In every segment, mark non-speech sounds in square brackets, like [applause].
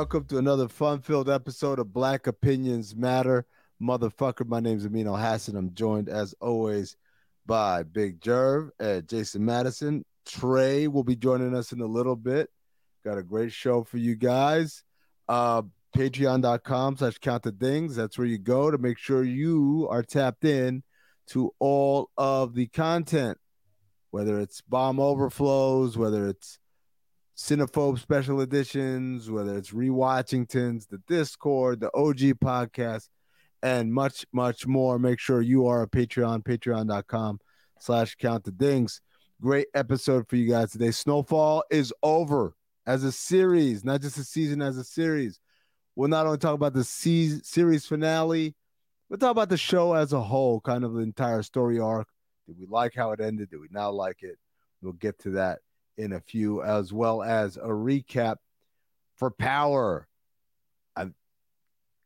Welcome to another fun-filled episode of Black Opinions Matter. Motherfucker, my name's Amin Elhassan. I'm joined as always by Big Jerv and Jason Madison. Tray will be joining us in a little bit. Got a great show for you guys. Uh, Patreon.com slash count the dings. That's where you go to make sure you are tapped in to all of the content, whether it's Bomm overflows, whether it's Cinephobe special editions, whether it's Rewatchingtons, the Discord, the OG podcast, and much, much more. Make sure you are a Patreon, patreon.com slash count the dings. Great episode for you guys today. Snowfall is over as a series, not just a season, as a series. We'll not only talk about the se- series finale, we'll talk about the show as a whole, kind of the entire story arc. Did we like how it ended? Did we not like it? We'll get to that in a few, as well as a recap for Power. I'm,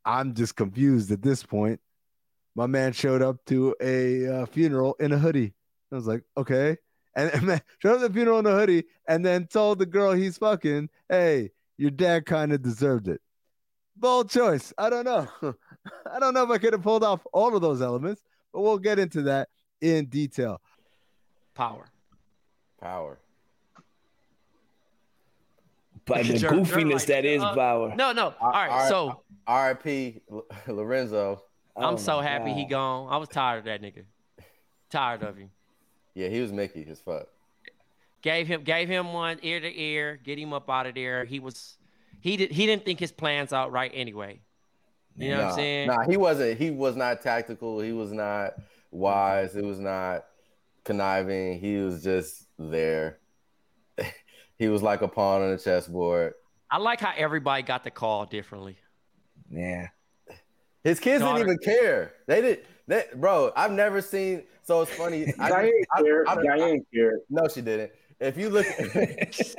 I'm just confused at this point. My man showed up to a uh, funeral in a hoodie. I was like, okay. And, [laughs] and man, showed up to the funeral in a hoodie and then told the girl he's fucking, hey, your dad kind of deserved it. Bold choice. I don't know. [laughs] I don't know if I could have pulled off all of those elements, but we'll get into that in detail. Power. Power by the you're, goofiness you're like, that is uh, power. No, no. All right, R- so R.I.P. Lorenzo. I'm oh so happy God. he gone. I was tired of that nigga. Tired of him. Yeah, he was Mickey as fuck. Gave him gave him one ear to ear, get him up out of there. He was he did he didn't think his plans out right anyway. You know nah, what I'm saying? Nah, he wasn't. He was not tactical. He was not wise. It was not conniving. He was just there. He was like a pawn on the chessboard. I like how everybody got the call differently. Yeah. His kids Daughter. didn't even care. They did. They, bro, I've never seen. So it's funny. [laughs] I, Diane I- cared. I- Diane cared. no, she didn't. If you look,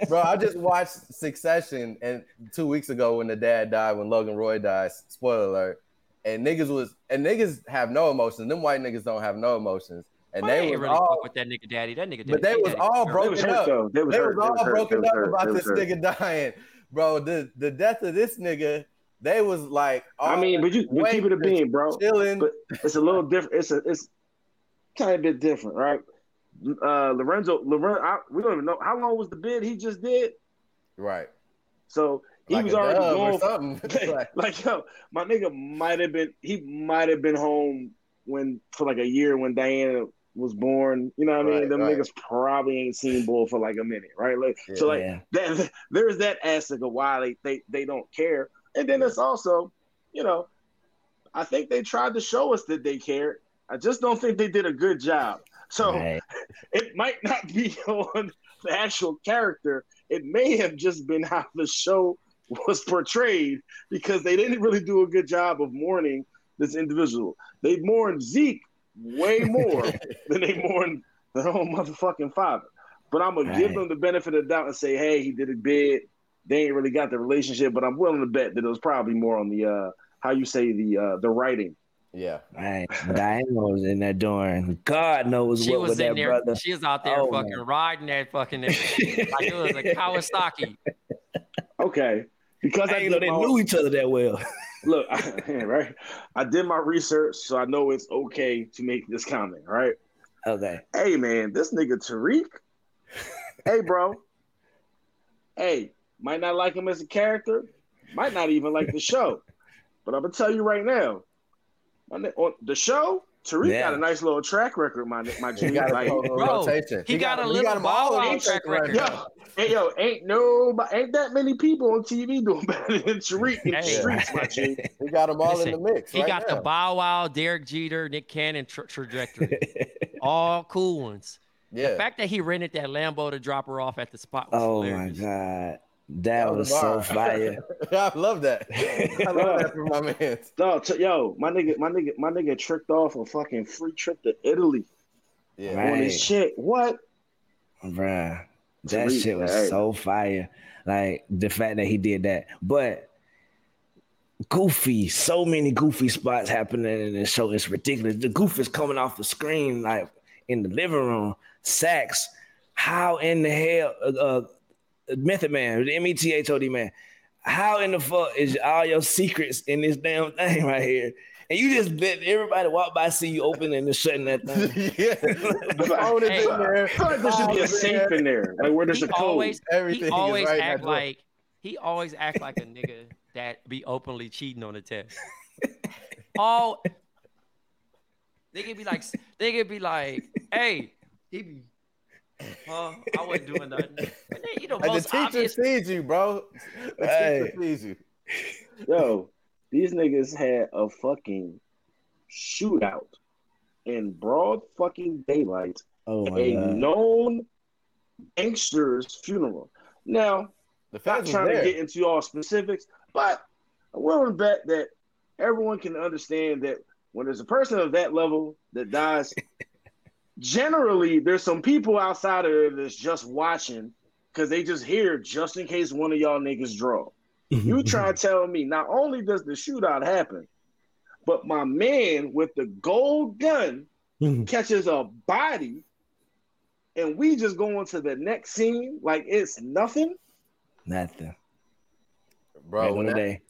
[laughs] bro, I just watched Succession, and two weeks ago when the dad died, when Logan Roy died, spoiler alert, and niggas was and niggas have no emotions. Them white niggas don't have no emotions, and Well, they ain't was really all, fuck with that nigga daddy. That nigga daddy. but they was daddy all hurt. They was broken hurt up. though. They was They was all hurt. broken They up hurt. about this hurt. nigga dying, bro. The the death of this nigga, they was like, I mean, but you but keep it a bean, bro. chilling. But it's a little different. It's a it's kind of a bit different, right? Uh, Lorenzo, Lorenzo, I, we don't even know how long was the bid he just did. right, So he Like was already dub or going. something. [laughs] like, [laughs] like, yo, my nigga might have been. He might have been home when for like a year when Diana was born. You know what I mean? Right, Them right. niggas probably ain't seen bull for like a minute, right? Like, so like yeah. that [laughs] there's that aspect of why they, they they don't care. And then it's also, you know, I think they tried to show us that they cared. I just don't think they did a good job. So Right. [laughs] it might not be [laughs] on the actual character. It may have just been how the show was portrayed because they didn't really do a good job of mourning this individual. They mourned Zeke way more [laughs] than they mourned their own motherfucking father. But I'm gonna give them the benefit of the doubt and say, hey, he did a bid. They ain't really got the relationship, but I'm willing to bet that it was probably more on the uh how you say the uh the writing. yeah. Right. Diana was in there doing God knows She what was with in that there. brother. She was out there Oh, fucking man. riding that fucking like it was a [laughs] Kawasaki. Okay. Because I I, know they my, knew each other that well. [laughs] look, [laughs] right. I did my research, so I know it's okay to make this comment, right? Okay. Hey man, this nigga Tariq. hey, bro. Hey, might not like him as a character, might not even like the show. But I'm gonna tell you right now, on the show, Tariq Yeah. got a nice little track record, my my He G. got Like, a total Bro, rotation. he got a he little them all Bow on track record. yo, hey yo, ain't no, ain't that many people on TV doing [laughs] better than Tariq in the Hey. streets, my G. [laughs] He got them all in the mix. He right got now. the Bow Wow, Derek Jeter, Nick Cannon tra- trajectory. [laughs] All cool ones. Yeah. The fact that he rented that Lambo to drop her off at the spot was oh my. God. That on the was so fire. [laughs] I love that. [laughs] I love that for my man. No, t- yo, my nigga, my nigga, my nigga tricked off a fucking free trip to Italy Yeah. Right. on his shit. What? Bruh. That Tariq, shit was hey. so fire. Like the fact that he did that. But goofy, so many goofy spots happening in this show. It's ridiculous. The goof is coming off the screen, like in the living room. Sax. How in the hell uh, uh Method Man, the M-E-T-H-O-D man. How in the fuck is all your secrets in this damn thing right here? And you just let everybody walk by, see you opening and shutting that thing. [laughs] yeah. The phone is Hey. in there. I like there should be a safe in there, like where there's He a code. always, Everything he is always right in act like he always act like a nigga that be openly cheating on the test. [laughs] All they could be like, they could be like, hey, he be, huh? I wasn't doing nothing. But then, you know, And the teacher obvious. sees you, bro. The Hey. teacher sees you. Yo, these niggas had a fucking shootout in broad fucking daylight Oh my a god. known gangster's funeral. Now, The not fans was trying to get into all specifics, but I will willing bet that everyone can understand that when there's a person of that level that dies, generally there's some people outside of there that's just watching because they just hear just in case one of y'all niggas draw. Mm-hmm. You try to tell me not only does the shootout happen, but my man with the gold gun mm-hmm. catches a body and we just go into the next scene like it's nothing. Nothing. Bro, Back when in that, day.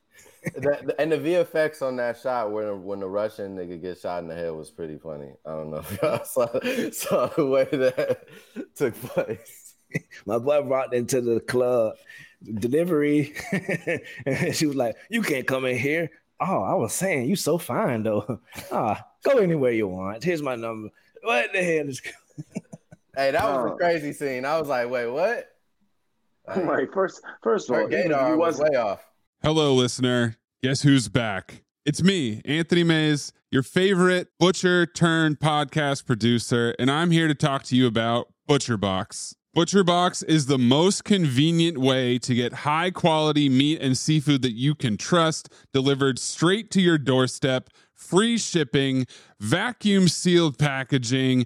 That, and the VFX on that shot when when the Russian nigga gets shot in the head was pretty funny. I don't know if y'all [laughs] saw, saw the way that [laughs] took place. My boy brought into the club delivery, and [laughs] she was like, "You can't come in here." Oh, I was saying, you so fine though. Ah, go anywhere you want. Here's my number. What the hell is? Hey, that was Oh. a crazy scene. I was like, wait, what? I'm like, first, first of Her all, even if you was way off. Hello, listener. Guess who's back? It's me, Anthony Mays, your favorite butcher turned podcast producer, and I'm here to talk to you about ButcherBox. ButcherBox is the most convenient way to get high quality meat and seafood that you can trust delivered straight to your doorstep, free shipping, vacuum sealed packaging.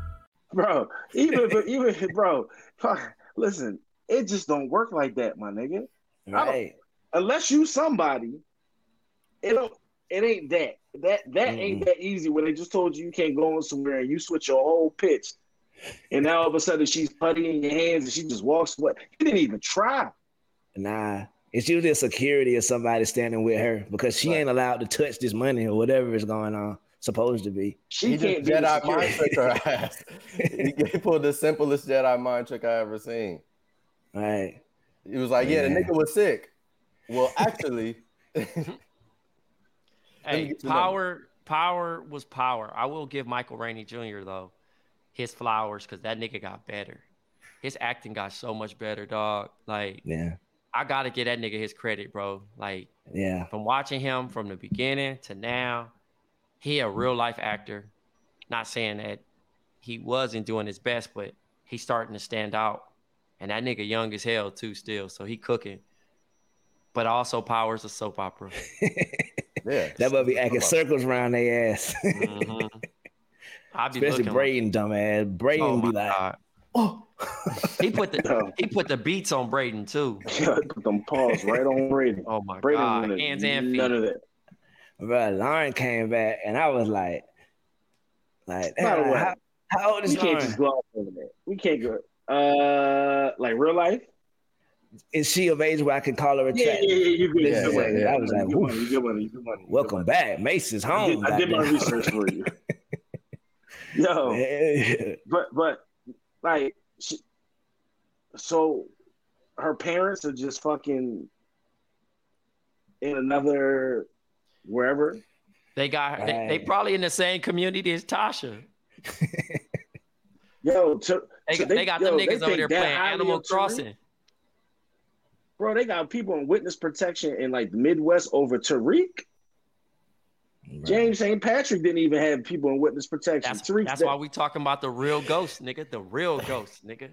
Bro. Even if, [laughs] even bro, [laughs] listen, it just don't work like that, my nigga. Right. Unless you somebody, it don't. It ain't that. That that ain't that easy. When they just told you you can't go on somewhere and you switch your whole pitch, and now all of a sudden she's putting in your hands and she just walks away. You didn't even try. Nah. It's usually a security or somebody standing with her because she ain't allowed to touch this money or whatever is going on. Supposed to be. She He can't just be the Jedi mind trick her [laughs] ass. [laughs] he he pulled the simplest Jedi mind trick I ever seen. Right. He was like, "Yeah, the nigga was sick." Well, [laughs] actually, Hey, get the power, power was power. I will give Michael Rainey Jr. though his flowers because that nigga got better. His acting got so much better, dog. Like Yeah. I gotta give that nigga his credit, bro. Like Yeah. from watching him from the beginning to now, he a real life actor. Not saying that he wasn't doing his best, but he's starting to stand out. And that nigga young as hell too, still. So he cooking. But also powers a soap opera. [laughs] [laughs] yeah, That must be acting circles around their ass. Mhm. I be Especially looking Brayden, dumbass. Brayden Oh be like, God. oh. He put the [laughs] he put the beats on Brayden too. Put them paws right on Brayden. Oh my Brayden god, hands and feet. none of that. Bro, Lauren came back and I was like, like, By the way, how, how old is We can't Lauren? just gloss over that. We can't go. Uh, like real life. Is she of age where I can call her a Yeah, chat? yeah, yeah. You good? Yeah, you good yeah, money. yeah. I was like, you good money. You good money. You good money. you Welcome money. back. Mace is I home. did, I did my research for you. [laughs] Yo, but but like, she, so her parents are just fucking in another wherever. They got they, they probably in the same community as Tasha. [laughs] Yo, to, They, to- got they got yo, them niggas over think there that playing highly Animal of Tariq? Crossing. Bro, they got people in witness protection in like the Midwest over Tariq. James St. Patrick didn't even have people in witness protection. That's, Tariq, that's why we talking about the real ghost, nigga. The real ghost, nigga.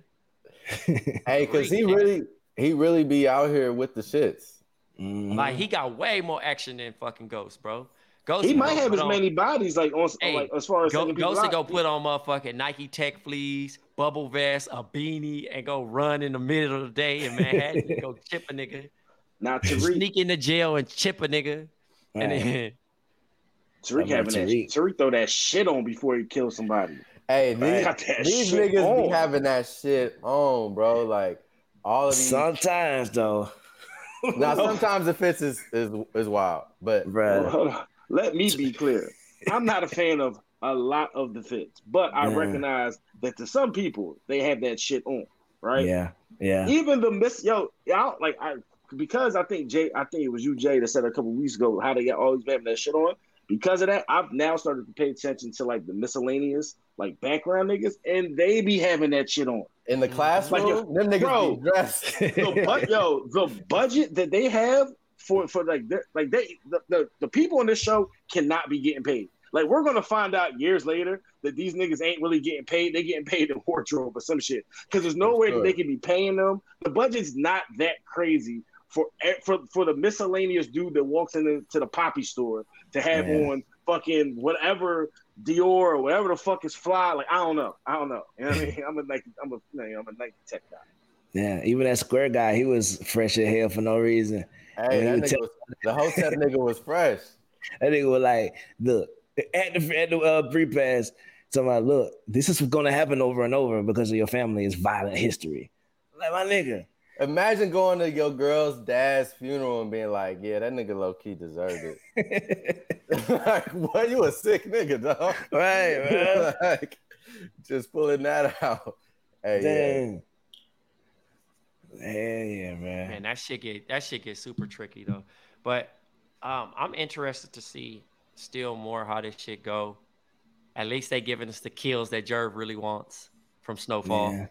[laughs] hey, because he really, he really be out here with the shits. Mhm. Like he got way more action than fucking Ghost, bro. Ghost he might have as on- many bodies like on Hey, like as far as Go, taking people Ghost to go put on motherfucking Nike Tech fleas, bubble vest, a beanie, and go run in the middle of the day in Manhattan and go chip a nigga. [laughs] Now [laughs] Tariq, Sneak into jail and chip a nigga. And then [laughs] Tariq How having about that Tariq? Tariq throw that shit on before he kills somebody. Hey, these, Got these shit niggas be having that shit on, bro. Like all of these. Sometimes though. [laughs] now sometimes the fits is is is wild, but Bruh. Let me be clear. I'm not a fan of a lot of the fits, but I Yeah. recognize that to some people they have that shit on, right? Yeah, yeah. Even the miss, yo, I don't, like I because I think Jay, I think it was you, Jay, that said a couple weeks ago how they got all these having that shit on. Because of that, I've now started to pay attention to like the miscellaneous, like background niggas, and they be having that shit on. In the mm-hmm. classroom, Like, yo, them niggas bro, be dressed. the bu- yo, the budget that they have for for like they're- like they the, the the people on this show cannot be getting paid. Like we're gonna find out years later that these niggas ain't really getting paid. They getting paid in wardrobe or some shit. Because there's no way that they can be paying them. The budget's not that crazy for e, for for the miscellaneous dude that walks into to the poppy store to have Yeah. on fucking whatever Dior or whatever the fuck is fly. Like I don't know. I don't know. You know what I mean? [laughs] I'm a Nike. I'm a you know, I'm a Nike tech guy. Yeah, even that square guy, he was fresh as hell for no reason. Hey, that he nigga was, the hotep [laughs] nigga was fresh. That nigga was like, look, at the at the uh, pre pass, talking about, look, this is gonna happen over and over because of your family is violent history. Like my nigga. Imagine going to your girl's dad's funeral and being like, "Yeah, that nigga low key deserved it." [laughs] [laughs] like, what? You a sick nigga, dog? Right, man. [laughs] like, just pulling that out. Hey, Dang. Hell yeah, man. Man, that shit get that shit get super tricky though. But um, I'm interested to see still more how this shit go. At least they giving us the kills that Jerv really wants from Snowfall. Yeah.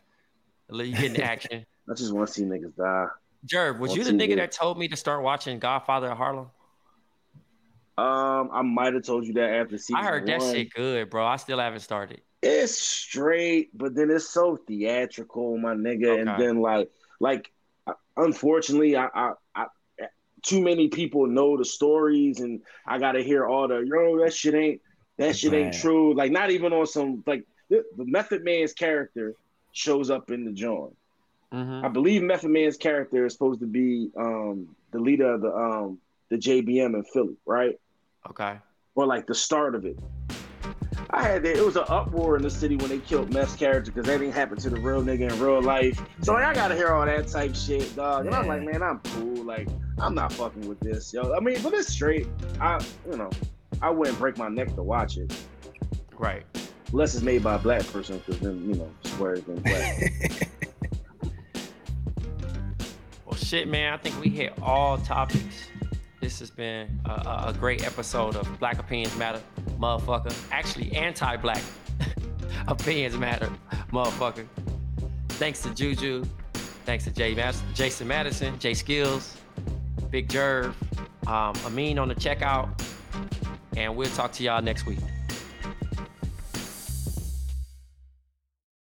At least You getting action. I just want to see niggas die. Jerv, was you the nigga that told me to start watching Godfather of Harlem? Um, I might have told you that after season I heard that shit good, bro. I still haven't started. It's straight, but then it's so theatrical, my nigga. And then like, like, unfortunately, I, I, I, too many people know the stories, and I gotta hear all the yo, that shit ain't, that shit ain't Right. true. Like, not even on some like the, the Method Man's character shows up in the joint. Mhm. I believe Method Man's character is supposed to be um the leader of the um the JBM in Philly, right? Okay. or like the start of it. I had that. It was an uproar in the city when they killed Meth's character because that didn't happen to the real nigga in real life. So like, I gotta hear all that type shit, dog. And I'm like, man, I'm cool. Like, I'm not fucking with this, yo. I mean, but it's straight. I, you know, I wouldn't break my neck to watch it Right. unless it's made by a black person, because then you know, swear it's been black. [laughs] shit, man. I think we hit all topics. This has been a, a, a great episode of Black Opinions Matter, motherfucker. Actually, anti-black [laughs] opinions matter, motherfucker. Thanks to Juju. Thanks to Jay Mas- Jason Madison, Jay Skills, Big Jerv, um, Amin on the checkout. And we'll talk to y'all next week.